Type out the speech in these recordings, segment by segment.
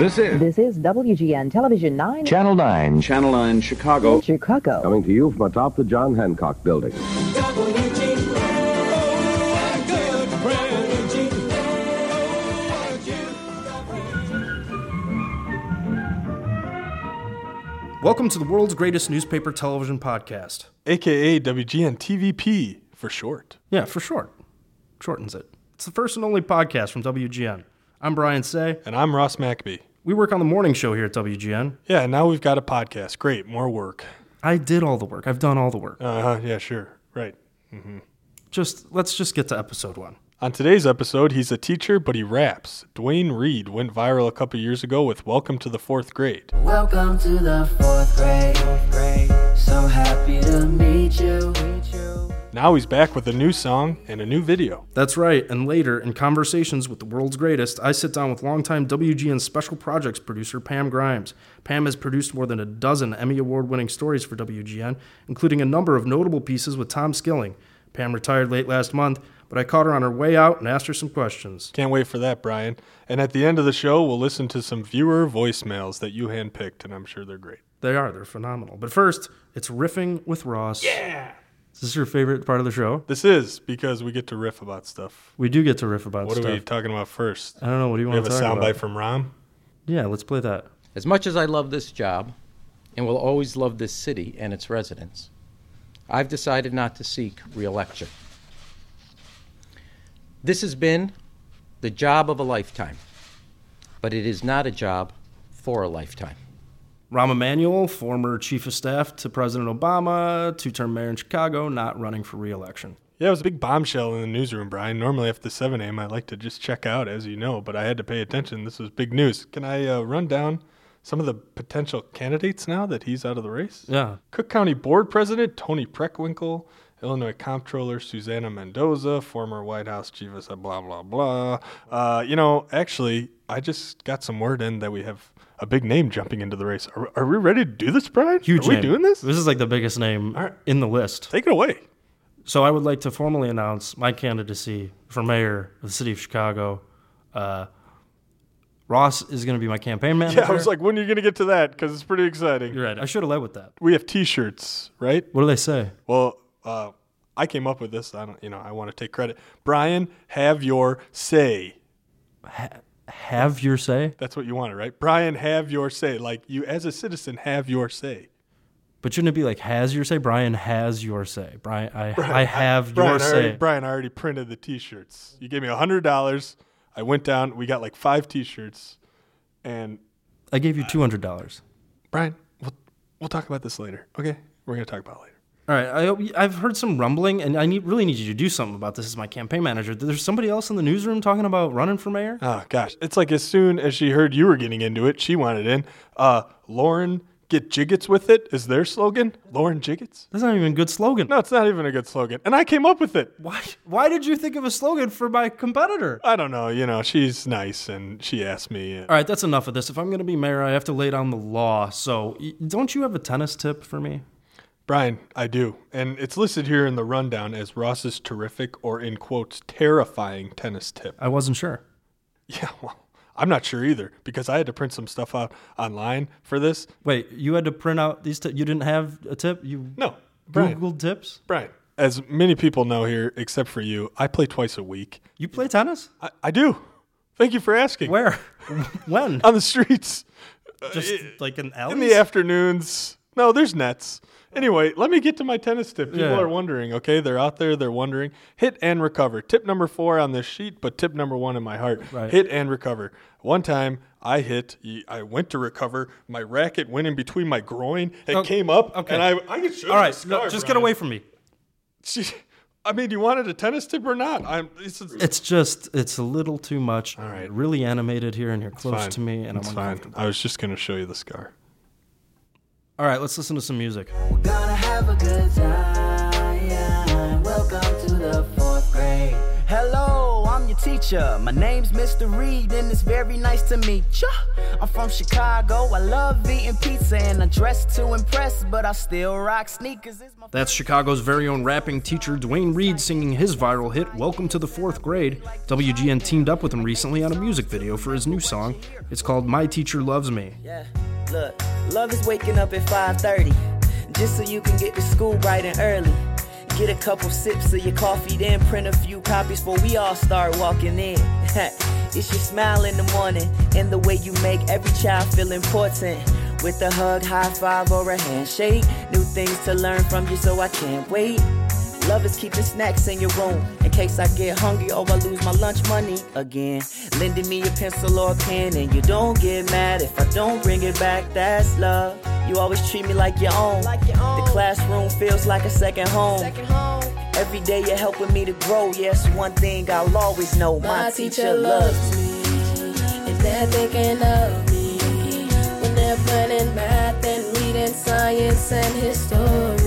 This is This is WGN Television 9, Channel 9, Channel 9, Chicago. Chicago. Coming to you from atop the John Hancock Building. Welcome to the world's greatest newspaper television podcast. aka WGN TVP for short. Yeah, for short. Shortens it. It's the first and only podcast from WGN. I'm Brian Say. And I'm Ross Mackby. We work on the morning show here at WGN. Yeah, now we've got a podcast. Great, more work. I did all the work. I've done all the work. Uh huh. Yeah, sure. Right. Mm-hmm. Just let's just get to episode one. On today's episode, he's a teacher, but he raps. Dwayne Reed went viral a couple years ago with "Welcome to the Fourth Grade." Welcome to the fourth grade. So happy to meet you. Now he's back with a new song and a new video. That's right. And later, in conversations with the world's greatest, I sit down with longtime WGN special projects producer Pam Grimes. Pam has produced more than a dozen Emmy Award winning stories for WGN, including a number of notable pieces with Tom Skilling. Pam retired late last month, but I caught her on her way out and asked her some questions. Can't wait for that, Brian. And at the end of the show, we'll listen to some viewer voicemails that you handpicked, and I'm sure they're great. They are, they're phenomenal. But first, it's Riffing with Ross. Yeah! Is this your favorite part of the show? This is because we get to riff about stuff. We do get to riff about What stuff. What are we talking about first? I don't know. What do you We want have to a soundbite from Rahm. Yeah, let's play that. As much as I love this job and will always love this city and its residents, I've decided not to seek reelection. This has been the job of a lifetime, but it is not a job for a lifetime. Rahm Emanuel, former chief of staff to President Obama, two term mayor in Chicago, not running for re election. Yeah, it was a big bombshell in the newsroom, Brian. Normally after 7 a.m., I like to just check out, as you know, but I had to pay attention. This was big news. Can I uh, run down some of the potential candidates now that he's out of the race? Yeah. Cook County Board President Toni Preckwinkle, Illinois Comptroller Susana Mendoza, former White House Chief of Staff, blah, blah, blah. Uh, you know, actually, I just got some word in that we have a big name jumping into the race. Are, are we ready to do this, Brian? Huge Are we name. doing this? This is like the biggest name right. in the list. Take it away. So I would like to formally announce my candidacy for mayor of the city of Chicago. Uh, Ross is going to be my campaign manager. Yeah, I was like, when are you going to get to that? Because it's pretty exciting. You're right. I should have led with that. We have T-shirts, right? What do they say? Well, uh, I came up with this. I don't, you know, I want to take credit. Brian, have your say. Have your say, That's what you wanted, right? Brian, have your say. Like you, as a citizen, have your say. but shouldn't it be like has your say? Brian has your say. Brian, I, I have Brian, your I say. already, Brian, I already printed the T-shirts. You gave me a hundred dollars. I went down. We got like five T-shirts, and I gave you two hundred dollars. Brian, we'll we'll talk about this later. Okay, we're gonna talk about it later. All right, I hope, I've heard some rumbling, and I need, really need you to do something about this as my campaign manager. There's somebody else in the newsroom talking about running for mayor. Oh gosh, it's like as soon as she heard you were getting into it, she wanted in. Uh, Lauren, get Jiggetts with it is their slogan. Lauren Jiggetts. That's not even a good slogan. No, it's not even a good slogan, and I came up with it. Why? Why did you think of a slogan for my competitor? I don't know. You know, she's nice, and she asked me. uh, All right, that's enough of this. If I'm going to be mayor, I have to lay down the law. So, don't you have a tennis tip for me? Brian, I do, and it's listed here in the rundown as Ross's terrific, or in quotes, terrifying tennis tip. I wasn't sure. Yeah, well, I'm not sure either because I had to print some stuff out online for this. Wait, you had to print out these. T- you didn't have a tip. You No, Brian. Googled tips. Brian, as many people know here, except for you, I play twice a week. You play tennis? I, I do. Thank you for asking. Where? when? On the streets. Just like an alley. in the afternoons. No, there's nets. Anyway, let me get to my tennis tip. People Yeah. are wondering, okay? They're out there, they're wondering. Hit and recover. Tip number four on this sheet, but tip number one in my heart. Right. Hit and recover. One time I hit, I went to recover. My racket went in between my groin. It Oh, came up, okay. and I, I can show you All right, the no, scar, just get away from me. She- I mean, you wanted a tennis tip or not? I'm. It's, it's It's just, it's a little too much. All right. Really animated here, and you're close to me, and it's I'm fine. uncomfortable. I was just gonna show you the scar. All right, let's listen to some music. Gonna have a good time. Welcome to the fourth grade. Hello, I'm your teacher. My name's Mr. Reed, and it's very nice to meet ya. I'm from Chicago. I love eating pizza and I dress to impress, but I still rock sneakers. That's Chicago's very own rapping teacher, Dwayne Reed, singing his viral hit, Welcome to the Fourth Grade. WGN teamed up with him recently on a music video for his new song. It's called My Teacher Loves Me. Yeah, look, love is waking up at 5:30, just so you can get to school bright and early. Get a couple sips of your coffee, then print a few copies before we all start walking in. it's your smile in the morning and the way you make every child feel important. With a hug, high five, or a handshake, new things to learn from you, so I can't wait. Love is keeping snacks in your room in case I get hungry or I lose my lunch money again. Lending me a pencil or a pen, and you don't get mad if I don't bring it back. That's love. You always treat me like your own. The classroom feels like a second home. Every day you're helping me to grow. Yes, one thing I'll always know. My, teacher loves me. and they're thinking of me when they're planning math and reading science and history.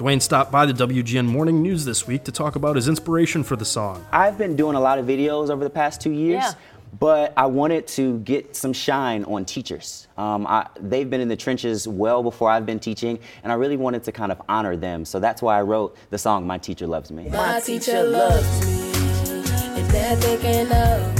Dwayne stopped by the WGN Morning News this week to talk about his inspiration for the song. I've been doing a lot of videos over the past two years. Yeah. But I wanted to get some shine on teachers. Um, I, they've been in the trenches well before I've been teaching, and I really wanted to kind of honor them. So that's why I wrote the song "My Teacher Loves Me." My teacher loves me, and they're thinking of me.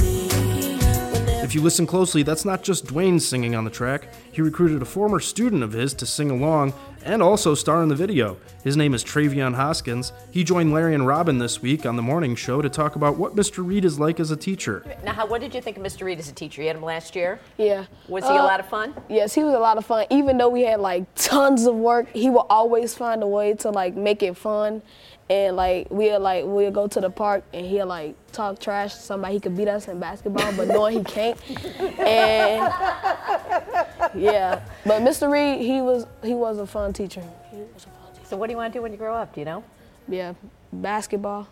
when they're If you listen closely, that's not just Dwayne singing on the track. He recruited a former student of his to sing along and also star in the video. His name is Travion Hoskins. He joined Larry and Robin this week on the morning show to talk about what Mr. Reed is like as a teacher. Now, how, what did you think of Mr. Reed as a teacher? You had him last year. Yeah. Was he a Uh, lot of fun? Yes, he was a lot of fun. Even though we had like tons of work, he would always find a way to like make it fun. And like we'll like we'll go to the park and he'll like talk trash to somebody he could beat us in basketball, but knowing he can't. And yeah, but Mr. Reed, he was he was a fun teacher. He was a fun teacher. So, what do you want to do when you grow up? Do you know? Yeah, basketball.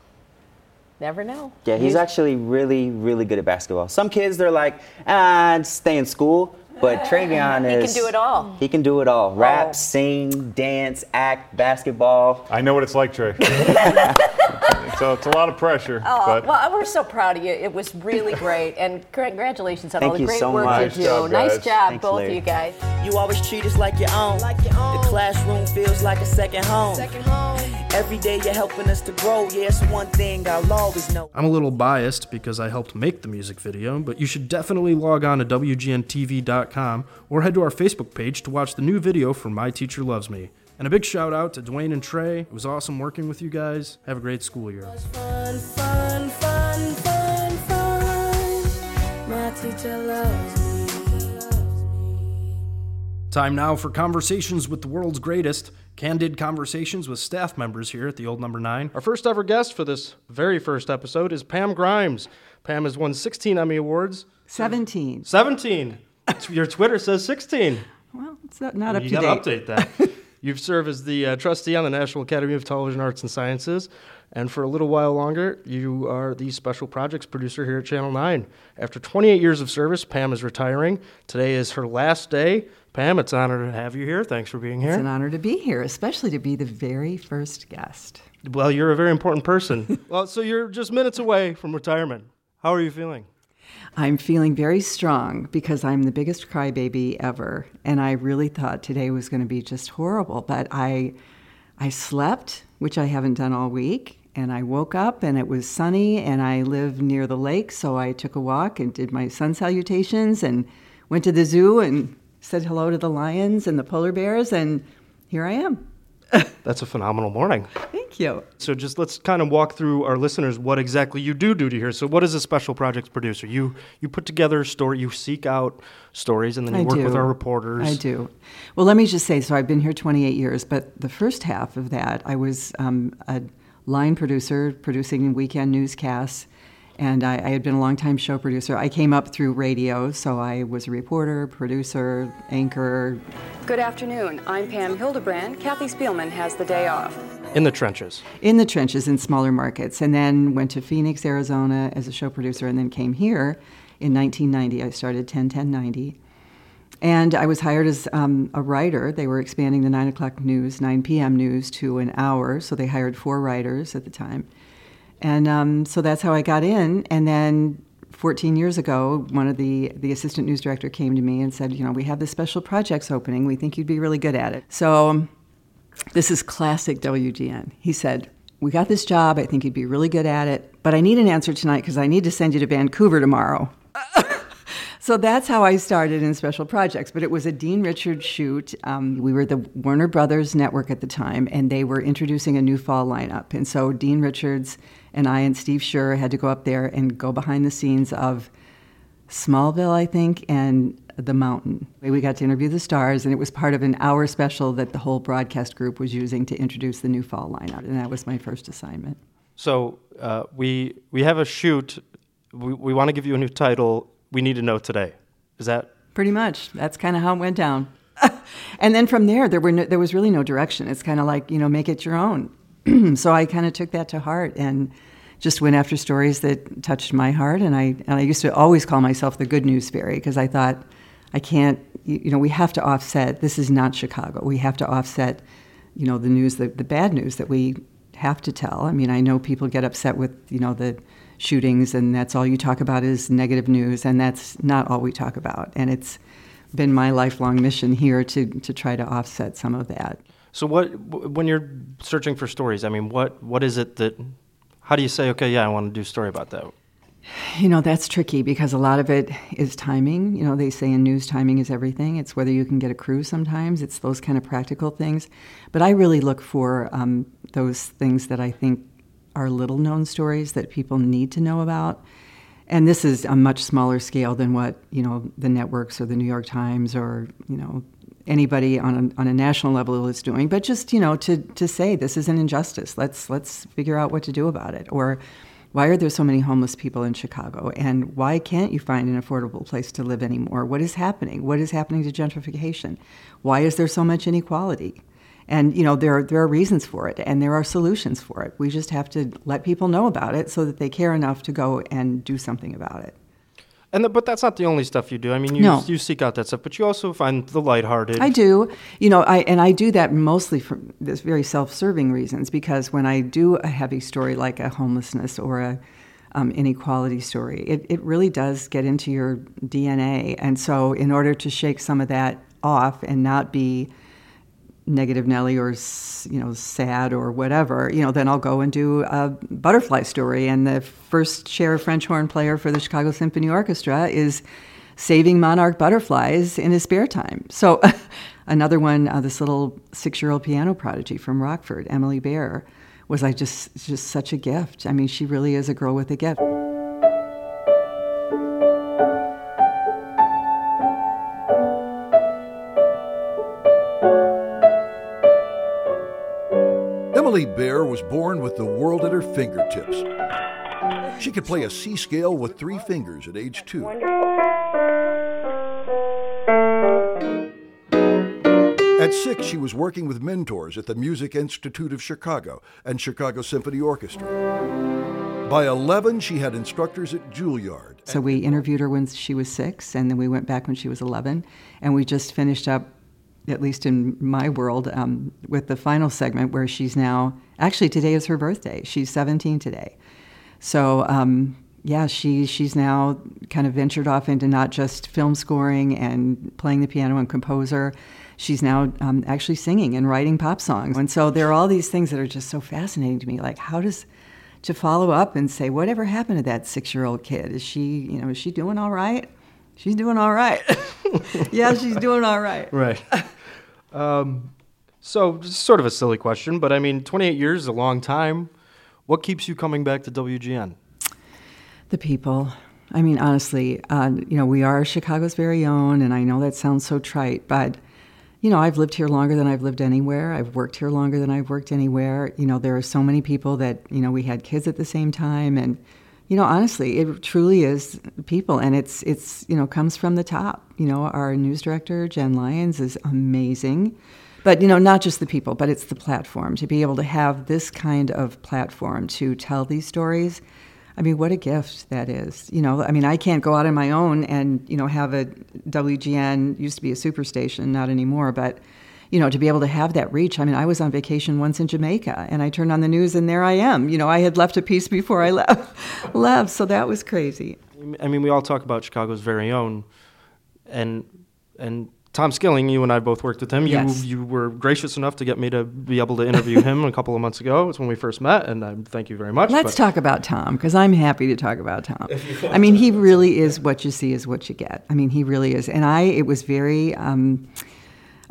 Never know. Yeah, he's actually really, really good at basketball. Some kids they're like, ah, stay in school. But Travion is. He can do it all. He can do it all. Oh. Rap, Oh. sing, dance, act, basketball. I know what it's like, Trey. so it's a lot of pressure, Oh, but well, we're so proud of you. It was really great, and congratulations on Thank all the great so work much. you Nice do. job, nice job, Thanks, both of you guys. You always treat us like your own. The classroom feels like a second home. second home. Every day you're helping us to grow. Yeah, it's one thing I'll always know. I'm a little biased because I helped make the music video, but you should definitely log on to WGNTV.com or head to our Facebook page to watch the new video for My Teacher Loves Me. And a big shout out to Dwayne and Trey. It was awesome working with you guys. Have a great school year. Fun, fun, fun, fun, fun. My teacher loves me. Time now for conversations with the world's greatest. Candid conversations with staff members here at the Old Number 9. Our first ever guest for this very first episode is Pam Grimes. Pam has won 16 Emmy Awards. 17. 17! Your Twitter says 16. Well, it's not, not up you to date. You gotta update that. You've served as the uh, trustee on the National Academy of Television Arts and Sciences, and for a little while longer, you are the special projects producer here at Channel 9. After 28 years of service, Pam is retiring. Today is her last day. Pam, it's an honor to have you here. Thanks for being here. It's an honor to be here, especially to be the very first guest. Well, you're a very important person. well, so you're just minutes away from retirement. How are you feeling? I'm feeling very strong because I'm the biggest crybaby ever, and I really thought today was going to be just horrible. But I, I slept, which I haven't done all week, and I woke up and it was sunny, and I live near the lake, so I took a walk and did my sun salutations and went to the zoo and said hello to the lions and the polar bears, and here I am. That's a phenomenal morning. Thank you. So just let's kind of walk through our listeners what exactly you do do to here. So what is a special projects producer? You you put together a story, you seek out stories, and then you I work do. with our reporters. I do. Well, let me just say so I've been here 28 years, but the first half of that, I was um, a line producer producing weekend newscasts. And I, I had been a longtime show producer. I came up through radio, so I was a reporter, producer, anchor. Good afternoon. I'm Pam Hildebrand. Kathy Spielman has the day off. In the trenches. in the trenches in smaller markets, and then went to Phoenix, Arizona as a show producer, and then came here in 1990. I started 10 10 90. And I was hired as um, a writer. They were expanding the 9 o'clock news, 9 p.m. news to an hour, so they hired four writers at the time. And um, so that's how I got in. And then 14 years ago, one of the, the assistant news director came to me and said, You know, we have this special projects opening. We think you'd be really good at it. So this is classic WGN. He said, We got this job. I think you'd be really good at it. But I need an answer tonight because I need to send you to Vancouver tomorrow. So that's how I started in special projects. But it was a Dean Richards shoot. Um, we were the Warner Brothers network at the time, and they were introducing a new fall lineup. And so Dean Richards and I and Steve Schur had to go up there and go behind the scenes of Smallville, I think, and The Mountain. We got to interview the stars, and it was part of an hour special that the whole broadcast group was using to introduce the new fall lineup. And that was my first assignment. So uh, we we have a shoot. We, we want to give you a new title. We need to know today. Is that Pretty much. That's kind of how it went down. and then from there, there were no, there was really no direction. It's kind of like you know, make it your own. so I kind of took that to heart and just went after stories that touched my heart. And I and I used to always call myself the good news fairy because I thought I can't. You, know, we have to offset. This is not Chicago. We have to offset. You know, the news, the, the bad news that we have to tell. I mean, I know people get upset with you know the shootings, and that's all you talk about is negative news, and that's not all we talk about. And it's been my lifelong mission here to to try to offset some of that. So? What when you're searching for stories? I mean, what what is it that? How do you say, okay, yeah, I want to do a story about that? You know, that's tricky because a lot of it is timing. You know, they say in news, timing is everything. It's whether you can get a crew sometimes, it's those kind of practical things. But I really look for um, those things that I think are little known stories that people need to know about. And this is a much smaller scale than what, you know, the networks or the New York Times or, you know, anybody on a, on a national level is doing. But just, you know, to, to say this is an injustice. Let's, let's figure out what to do about it. Or, why are there so many homeless people in Chicago? And why can't you find an affordable place to live anymore? What is happening? What is happening to gentrification? Why is there so much inequality? And you know there are, there are reasons for it, and there are solutions for it. We just have to let people know about it so that they care enough to go and do something about it. And the, but that's not the only stuff you do. I mean, you No. you seek out that stuff, but you also find the lighthearted. I do, you know, I and I do that mostly for this very self-serving reasons because when I do a heavy story like a homelessness or a um, inequality story, it, it really does get into your DNA, and so in order to shake some of that off and not be negative Nelly or you know sad or whatever, you know, then I'll go and do a butterfly story. And the first chair French horn player for the Chicago Symphony Orchestra is saving monarch butterflies in his spare time. So another one, uh, this little six-year-old piano prodigy from Rockford, Emily Bear, was like just just such a gift. I mean, she really is a girl with a gift. Emily Bear was born with the world at her fingertips. She could play a C scale with three fingers at age two. At six, she was working with mentors at the Music Institute of Chicago and Chicago Symphony Orchestra. By 11, she had instructors at Juilliard. So we interviewed her when she was six, and then we went back when she was 11, and we just finished up, at least in my world, um, with the final segment where she's now, actually, today is her birthday. She's 17 today. So, um, yeah, she, she's now kind of ventured off into not just film scoring and playing the piano and composer. She's now um, actually singing and writing pop songs. And so there are all these things that are just so fascinating to me. Like, how does to follow up and say, whatever happened to that six-year-old kid? Is she, you know, is she doing all right? She's doing all right. yeah, she's doing all right. Right. um, so, sort of a silly question, but I mean, 28 years is a long time. What keeps you coming back to WGN? The people. I mean, honestly, uh, you know, we are Chicago's very own, and I know that sounds so trite, but you know, I've lived here longer than I've lived anywhere. I've worked here longer than I've worked anywhere. You know, there are so many people that, you know, we had kids at the same time and you know, honestly, it truly is people and it's it's, you know, comes from the top. You know, our news director Jen Lyons is amazing. But you know, not just the people, but it's the platform to be able to have this kind of platform to tell these stories. I mean, what a gift that is. You know, I mean, I can't go out on my own and you know have a WGN used to be a superstation, not anymore, but you know, to be able to have that reach. I mean, I was on vacation once in Jamaica and I turned on the news and there I am. You know, I had left a piece before I left, left. So that was crazy. I mean, we all talk about Chicago's very own, and and Tom Skilling, you and I both worked with him. Yes. You you were gracious enough to get me to be able to interview him a couple of months ago. It's when we first met, and I thank you very much. Let's but- talk about Tom because I'm happy to talk about Tom. I mean, he really is what you see is what you get. I mean, he really is. And I, it was very, um,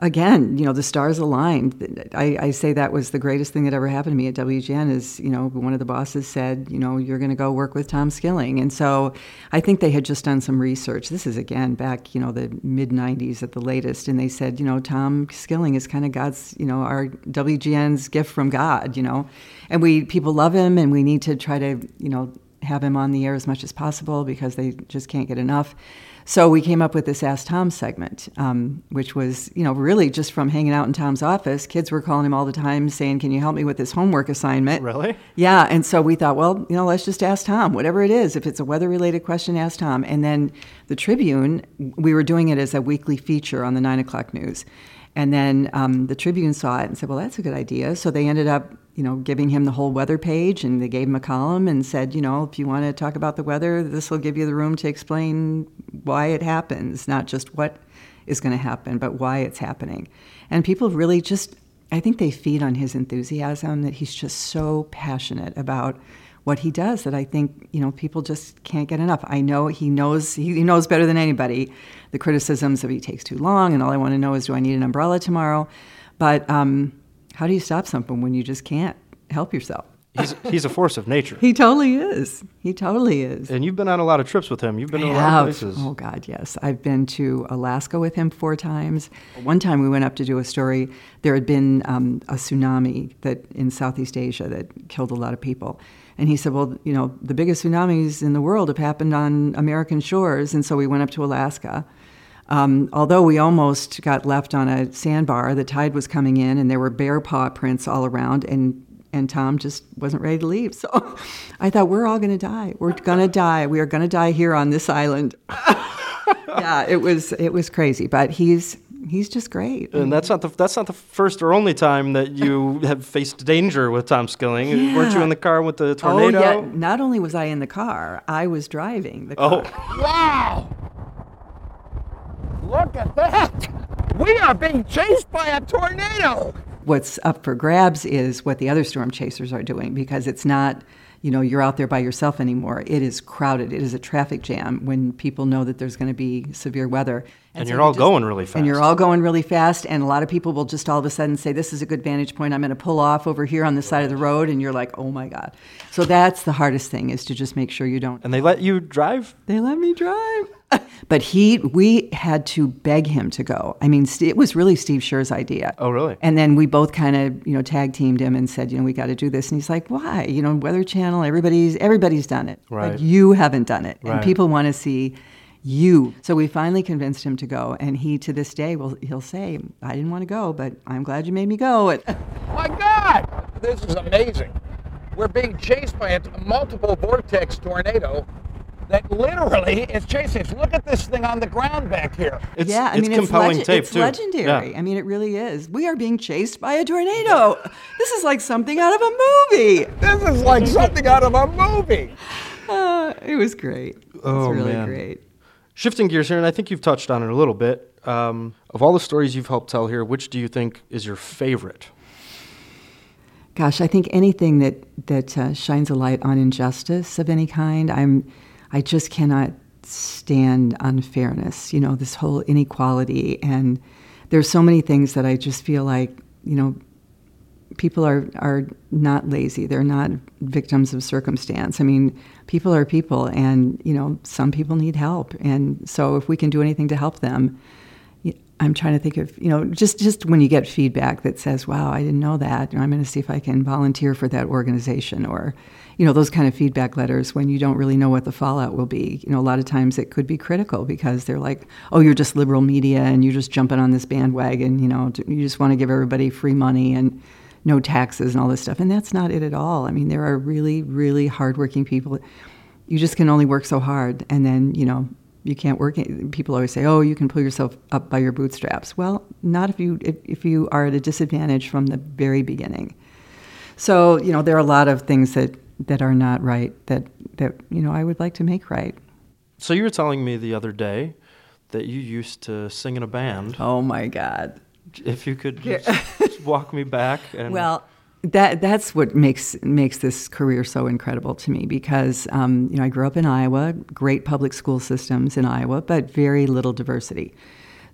again, you know, the stars aligned. I, I say that was the greatest thing that ever happened to me at WGN is, you know, one of the bosses said, you know, you're going to go work with Tom Skilling. And so I think they had just done some research. This is, again, back, you know, the mid 90s at the latest. And they said, you know, Tom Skilling is kind of God's, you know, our WGN's gift from God, you know. And we, people love him and we need to try to, you know, have him on the air as much as possible because they just can't get enough. So we came up with this Ask Tom segment, um, which was, you know, really just from hanging out in Tom's office. Kids were calling him all the time saying, Can you help me with this homework assignment? Really? Yeah. And so we thought, well, you know, let's just ask Tom, whatever it is. If it's a weather related question, ask Tom. And then the Tribune, we were doing it as a weekly feature on the nine o'clock news. And then um, the Tribune saw it and said, well, that's a good idea. So they ended up, you know, giving him the whole weather page and they gave him a column and said, you know, if you want to talk about the weather, this will give you the room to explain why it happens, not just what is going to happen, but why it's happening. And people really just, I think they feed on his enthusiasm that he's just so passionate about what he does that I think you know people just can't get enough. I know he knows he knows better than anybody the criticisms of he takes too long, and all I want to know is do I need an umbrella tomorrow? But um, how do you stop something when you just can't help yourself? He's he's a force of nature. He totally is. He totally is. And you've been on a lot of trips with him. You've been to I a lot have. of places. Oh God, yes. I've been to Alaska with him four times. One time we went up to do a story. There had been um, a tsunami that in Southeast Asia that killed a lot of people, and he said, "Well, you know, the biggest tsunamis in the world have happened on American shores," and so we went up to Alaska. Um, although we almost got left on a sandbar, the tide was coming in, and there were bear paw prints all around, and and Tom just wasn't ready to leave. So I thought, we're all going to die. We're going to die. We are going to die here on this island. yeah, it was it was crazy, but he's he's just great. And that's not the that's not the first or only time that you have faced danger with Tom Skilling. Yeah. Weren't you in the car with the tornado? Oh yeah. Not only was I in the car, I was driving the car. Oh. Wow! We are being chased by a tornado! What's up for grabs is what the other storm chasers are doing because it's not, you know, you're out there by yourself anymore. It is crowded. It is a traffic jam when people know that there's going to be severe weather. And so you're all just- going really fast. And you're all going really fast, and a lot of people will just all of a sudden say, This is a good vantage point. I'm going to pull off over here on the side of the road. And you're like, Oh my God. So that's the hardest thing is to just make sure you don't. And they let you drive? They let me drive. But he, we had to beg him to go. I mean, it was really Steve Scher's idea. Oh, really? And then we both kind of, you know, tag teamed him and said, you know, we got to do this. And he's like, why? You know, Weather Channel, everybody's everybody's done it, Right. but you haven't done it, Right. and people want to see you. So we finally convinced him to go, and he to this day will he'll say, I didn't want to go, but I'm glad you made me go. And My God! This is amazing. We're being chased by a multiple vortex tornado that literally is chasing us. Look at this thing on the ground back here. yeah, I mean, it's, legend- it's legendary. I mean, it really is. We are being chased by a tornado. this is like something out of a movie. This is like something out of a movie. Uh, it was great. It was Oh, really man. great. Shifting gears here, and I think you've touched on it a little bit. Um, of all the stories you've helped tell here, which do you think is your favorite? Gosh, I think anything that that uh, shines a light on injustice of any kind, I'm, I just cannot stand unfairness. You know, this whole inequality, and there's so many things that I just feel like, you know, people are are not lazy. They're not victims of circumstance. I mean, people are people, and you know, some people need help, and so if we can do anything to help them, I'm trying to think of, you know, just just when you get feedback that says, "Wow, I didn't know that," I'm going to see if I can volunteer for that organization, or, you know, those kind of feedback letters when you don't really know what the fallout will be. You know, a lot of times it could be critical because they're like, "Oh, you're just liberal media and you're just jumping on this bandwagon. You know, you just want to give everybody free money and no taxes and all this stuff." And that's not it at all. I mean, there are really, really hardworking people. You just can only work so hard, and then you know you can't work. People always say, "Oh, you can pull yourself up by your bootstraps." Well, not if you if, if you are at a disadvantage from the very beginning. So you know there are a lot of things that that are not right that that you know I would like to make right. So you were telling me the other day that you used to sing in a band. Oh my God! If you could just, just walk me back. And well, that that's what makes makes this career so incredible to me because um, you know I grew up in Iowa, great public school systems in Iowa, but very little diversity.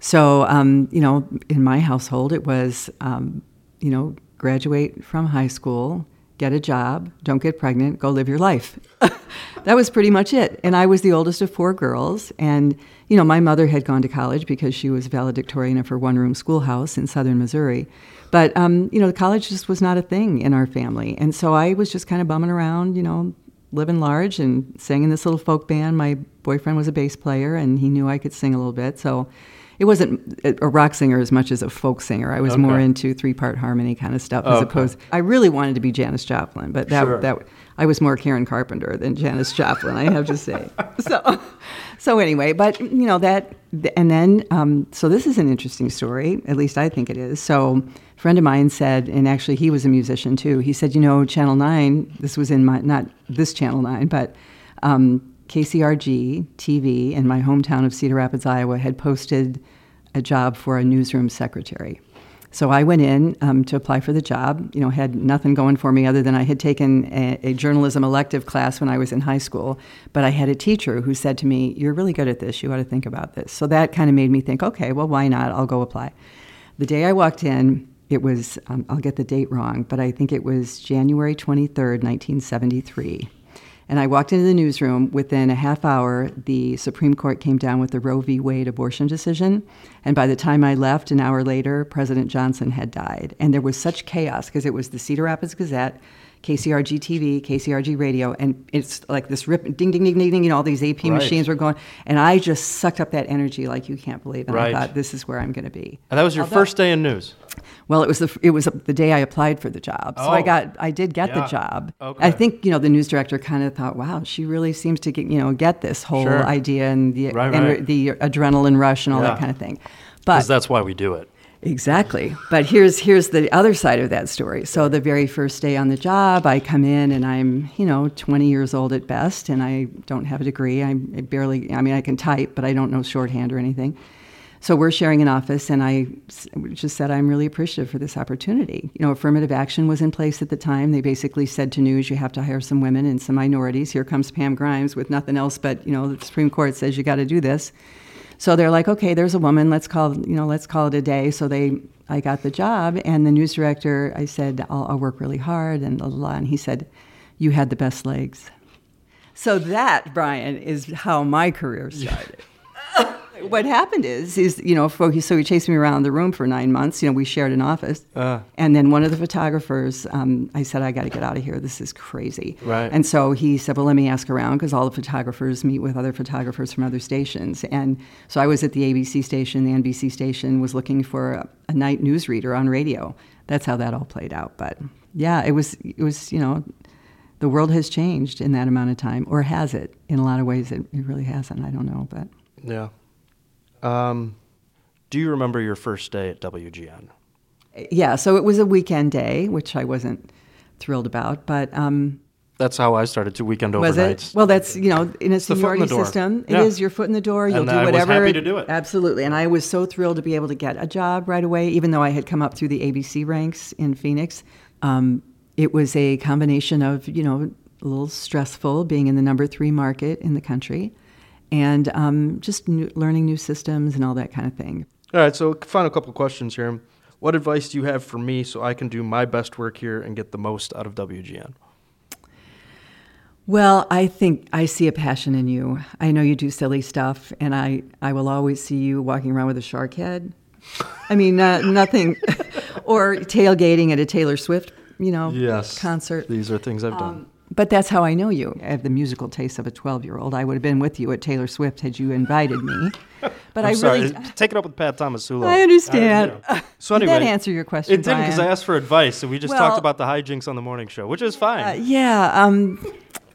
So um, you know, in my household, it was um, you know graduate from high school, get a job, don't get pregnant, go live your life. that was pretty much it. And I was the oldest of four girls, and you know my mother had gone to college because she was valedictorian of her one-room schoolhouse in southern Missouri. But um, you know, college just was not a thing in our family, and so I was just kind of bumming around, you know, living large and sang in this little folk band. My boyfriend was a bass player, and he knew I could sing a little bit, so it wasn't a rock singer as much as a folk singer. I was Okay. more into three part harmony kind of stuff as Okay. opposed. I really wanted to be Janis Joplin, but that Sure. that I was more Karen Carpenter than Janis Joplin. I have to say. So, so anyway, but you know that, and then um, so this is an interesting story. At least I think it is. So. A friend of mine said, and actually he was a musician too. He said, you know, Channel Nine. This was in my not this Channel Nine, but um, KCRG TV in my hometown of Cedar Rapids, Iowa, had posted a job for a newsroom secretary. So I went in um, to apply for the job. You know, had nothing going for me other than I had taken a, a journalism elective class when I was in high school. But I had a teacher who said to me, "You're really good at this. You ought to think about this." So that kind of made me think, okay, well, why not? I'll go apply. The day I walked in, it was um, I'll get the date wrong, but I think it was January 23rd, 1973. And I walked into the newsroom. Within a half hour, the Supreme Court came down with the Roe v. Wade abortion decision. And by the time I left, an hour later, President Johnson had died. And there was such chaos because it was the Cedar Rapids Gazette, KCRG TV, KCRG Radio, and it's like this rip, ding, ding, ding, ding, ding, you know, all these AP Right. machines were going. And I just sucked up that energy like you can't believe. And Right. I thought, this is where I'm going to be. And that was your Although- first day in news. well, it was the it was the day I applied for the job, so I Oh. got I did get Yeah. the job. Okay. I think you know the news director kind of thought, wow, she really seems to get you know get this whole Sure. idea and the Right, and right. the adrenaline rush and all Yeah. that kind of thing. Because But that's why we do it. Exactly. But here's here's the other side of that story. So the very first day on the job, I come in and I'm, you know, 20 years old at best and I don't have a degree. I barely I mean I can type, but I don't know shorthand or anything. So we're sharing an office and I just said I'm really appreciative for this opportunity. You know, affirmative action was in place at the time. They basically said to news you have to hire some women and some minorities. Here comes Pam Grimes with nothing else but, you know, the Supreme Court says you got to do this. So they're like, okay, there's a woman. Let's call, you know, let's call it a day. So they, I got the job, and the news director, I said, I'll, I'll work really hard, and blah, blah, blah. And he said, you had the best legs. So that, Brian, is how my career started. what happened is, is you know, for, so he chased me around the room for nine months. You know, we shared an office, Uh. and then one of the photographers, um, I said, I got to get out of here. This is crazy. Right. And so he said, Well, let me ask around because all the photographers meet with other photographers from other stations. And so I was at the ABC station, the NBC station was looking for a, a night news reader on radio. That's how that all played out. But yeah, it was, it was, you know, the world has changed in that amount of time, or has it? In a lot of ways, it, it really hasn't. I don't know, but Yeah. Um, do you remember your first day at WGN? yeah. So it was a weekend day, which I wasn't thrilled about. But um, That's how I started to weekend Was overnights. it? Well, that's you know in a It's the in seniority system, Yeah. it is your foot in the door. You'll And do I was whatever. happy to do it. Absolutely, and I was so thrilled to be able to get a job right away, even though I had come up through the ABC ranks in Phoenix. Um, it was a combination of you know a little stressful being in the number three market in the country, and um, just new, learning new systems and all that kind of thing. All right, so final couple questions here. What advice do you have for me so I can do my best work here and get the most out of WGN? Well, I think I see a passion in you. I know you do silly stuff, and I, I will always see you walking around with a shark head. I mean, uh, nothing. or tailgating at a Taylor Swift, you know, Yes. concert. These are things I've done. Um, but that's how I know you. I have the musical taste of a 12 year old. I would have been with you at Taylor Swift had you invited me. But I'm I sorry. really. Take it up with Pat Tomasulo. I understand. Uh, you know. So Did anyway, that answer your question, It didn't because I asked for advice, and we just Well- talked about the hijinks on the morning show, which is fine. Uh, yeah. Um,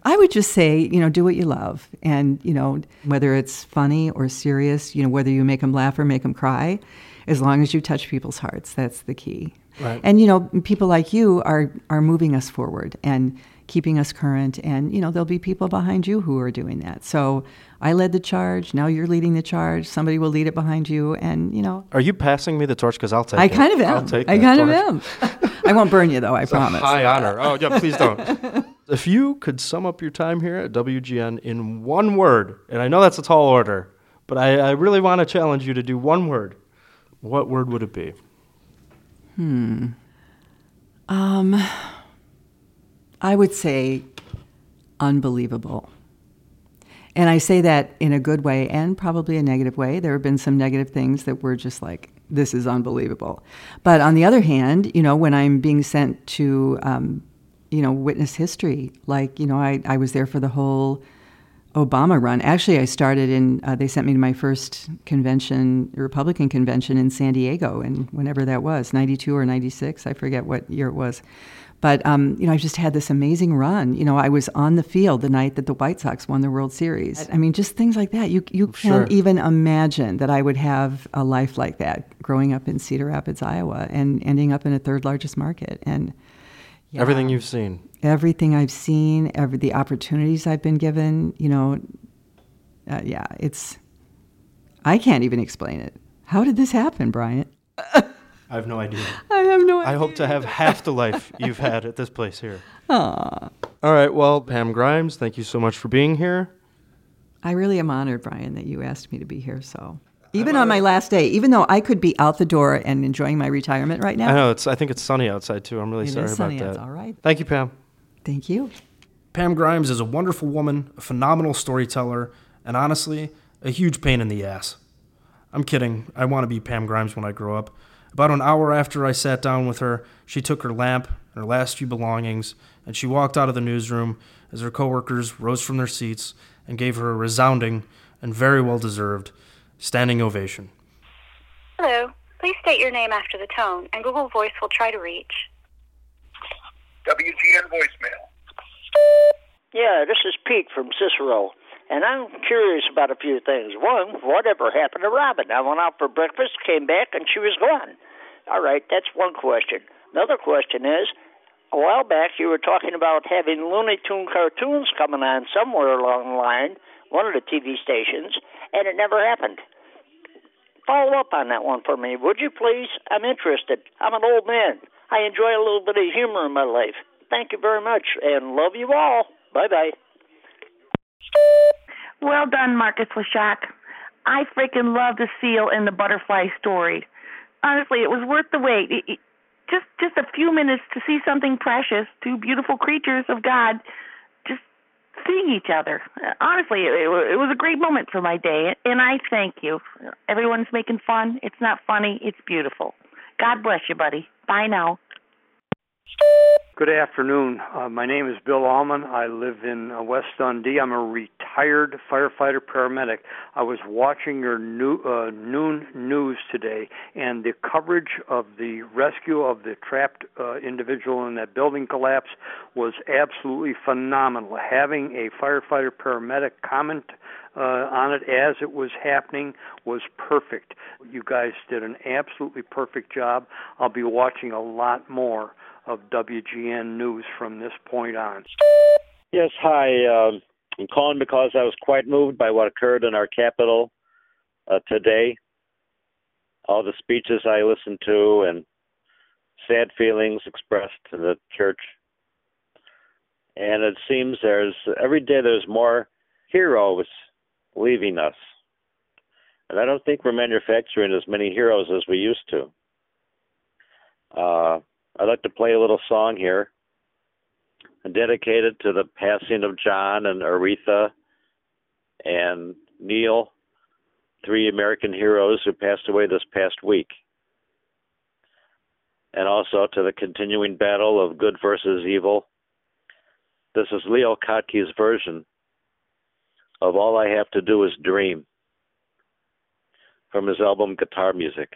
I would just say, you know, do what you love. And, you know, whether it's funny or serious, you know, whether you make them laugh or make them cry, as long as you touch people's hearts, that's the key. Right. And, you know, people like you are, are moving us forward and keeping us current. And, you know, there'll be people behind you who are doing that. So I led the charge. Now you're leading the charge. Somebody will lead it behind you. And, you know, Are you passing me the torch? Because I'll take I it. kind of am. I'll take I that kind of torch. am. I won't burn you, though, I It's a promise. high honor. Oh, yeah, please don't. if you could sum up your time here at WGN in one word, and I know that's a tall order, but I, I really want to challenge you to do one word. What word would it be? Hmm. Um, I would say unbelievable. And I say that in a good way and probably a negative way. There have been some negative things that were just like, this is unbelievable. But on the other hand, you know, when I'm being sent to, um, you know, witness history, like, you know, I, I was there for the whole Obama run. Actually, I started in, uh, they sent me to my first convention, Republican convention in San Diego, and whenever that was, 92 or 96, I forget what year it was. But, um, you know, I just had this amazing run. You know, I was on the field the night that the White Sox won the World Series. I mean, just things like that. You, you Sure. can't even imagine that I would have a life like that growing up in Cedar Rapids, Iowa, and ending up in a third largest market. And yeah Everything you've seen. everything I've seen, every the opportunities I've been given, you know, uh, yeah, it's I can't even explain it. How did this happen, Bryant? I have no idea. I have no idea. I hope to have half the life you've had at this place here. Aw. All right. Well, Pam Grimes, thank you so much for being here. I really am honored, Brian, that you asked me to be here. So even on my last day, even though I could be out the door and enjoying my retirement right now, I know it's. I think it's sunny outside too. I'm really It sorry is about sunny, that. it's all right. Thank you, Pam. Thank you. Pam Grimes is a wonderful woman, a phenomenal storyteller, and honestly, a huge pain in the ass. I'm kidding. I want to be Pam Grimes when I grow up. About an hour after I sat down with her, she took her lamp and her last few belongings, and she walked out of the newsroom as her coworkers rose from their seats and gave her a resounding and very well deserved standing ovation. Hello. Please state your name after the tone, and Google Voice will try to reach. WGN voicemail. Yeah, this is Pete from Cicero, and I'm curious about a few things. One, whatever happened to Robin? I went out for breakfast, came back, and she was gone. All right, that's one question. Another question is, a while back you were talking about having Looney Tune cartoons coming on somewhere along the line, one of the TV stations, and it never happened. Follow up on that one for me, would you please? I'm interested. I'm an old man. I enjoy a little bit of humor in my life. Thank you very much, and love you all. Bye bye. Well done, Marcus Leshock. I freaking love the seal and the butterfly story. Honestly, it was worth the wait. It- it- just just a few minutes to see something precious, two beautiful creatures of God, just seeing each other. Honestly, it, it was a great moment for my day, and I thank you. Everyone's making fun. It's not funny. It's beautiful. God bless you, buddy. Bye now. Good afternoon. Uh, my name is Bill Allman. I live in uh, West Dundee. I'm a retired firefighter paramedic. I was watching your new, uh, noon news today, and the coverage of the rescue of the trapped uh, individual in that building collapse was absolutely phenomenal. Having a firefighter paramedic comment uh, on it as it was happening was perfect. You guys did an absolutely perfect job. I'll be watching a lot more of WGN News from this point on. Yes, hi. Um, I'm calling because I was quite moved by what occurred in our capital uh, today. All the speeches I listened to and sad feelings expressed in the church. And it seems there's every day there's more heroes leaving us. And I don't think we're manufacturing as many heroes as we used to. Uh, I'd like to play a little song here dedicated to the passing of John and Aretha and Neil three American heroes who passed away this past week, and also to the continuing battle of good versus evil. This is Leo Kottke's version of All I Have to Do Is Dream from his album Guitar Music.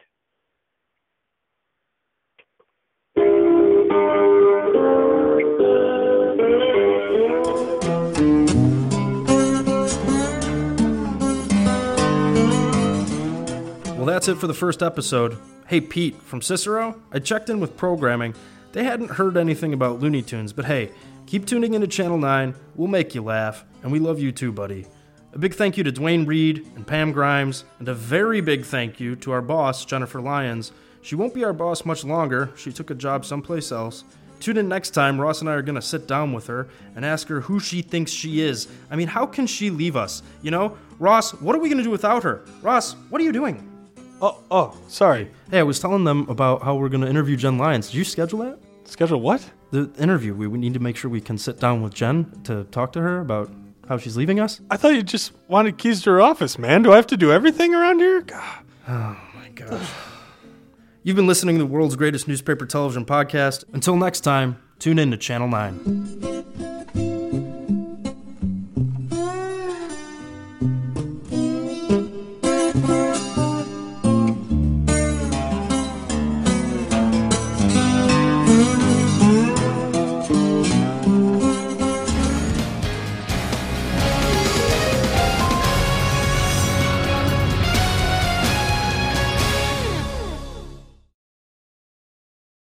That's it for the first episode. Hey, Pete, from Cicero, I checked in with programming. They hadn't heard anything about Looney Tunes, but hey, keep tuning into Channel 9. We'll make you laugh, and we love you too, buddy. A big thank you to Dwayne Reed and Pam Grimes, and a very big thank you to our boss, Jennifer Lyons. She won't be our boss much longer, she took a job someplace else. Tune in next time. Ross and I are going to sit down with her and ask her who she thinks she is. I mean, how can she leave us? You know? Ross, what are we going to do without her? Ross, what are you doing? Oh, oh, sorry. Hey, I was telling them about how we're going to interview Jen Lyons. Did you schedule that? Schedule what? The interview. We, need to make sure we can sit down with Jen to talk to her about how she's leaving us. I thought you just wanted keys to her office, man. Do I have to do everything around here? God. Oh my gosh. You've been listening to the world's greatest newspaper television podcast. Until next time, tune in to Channel 9.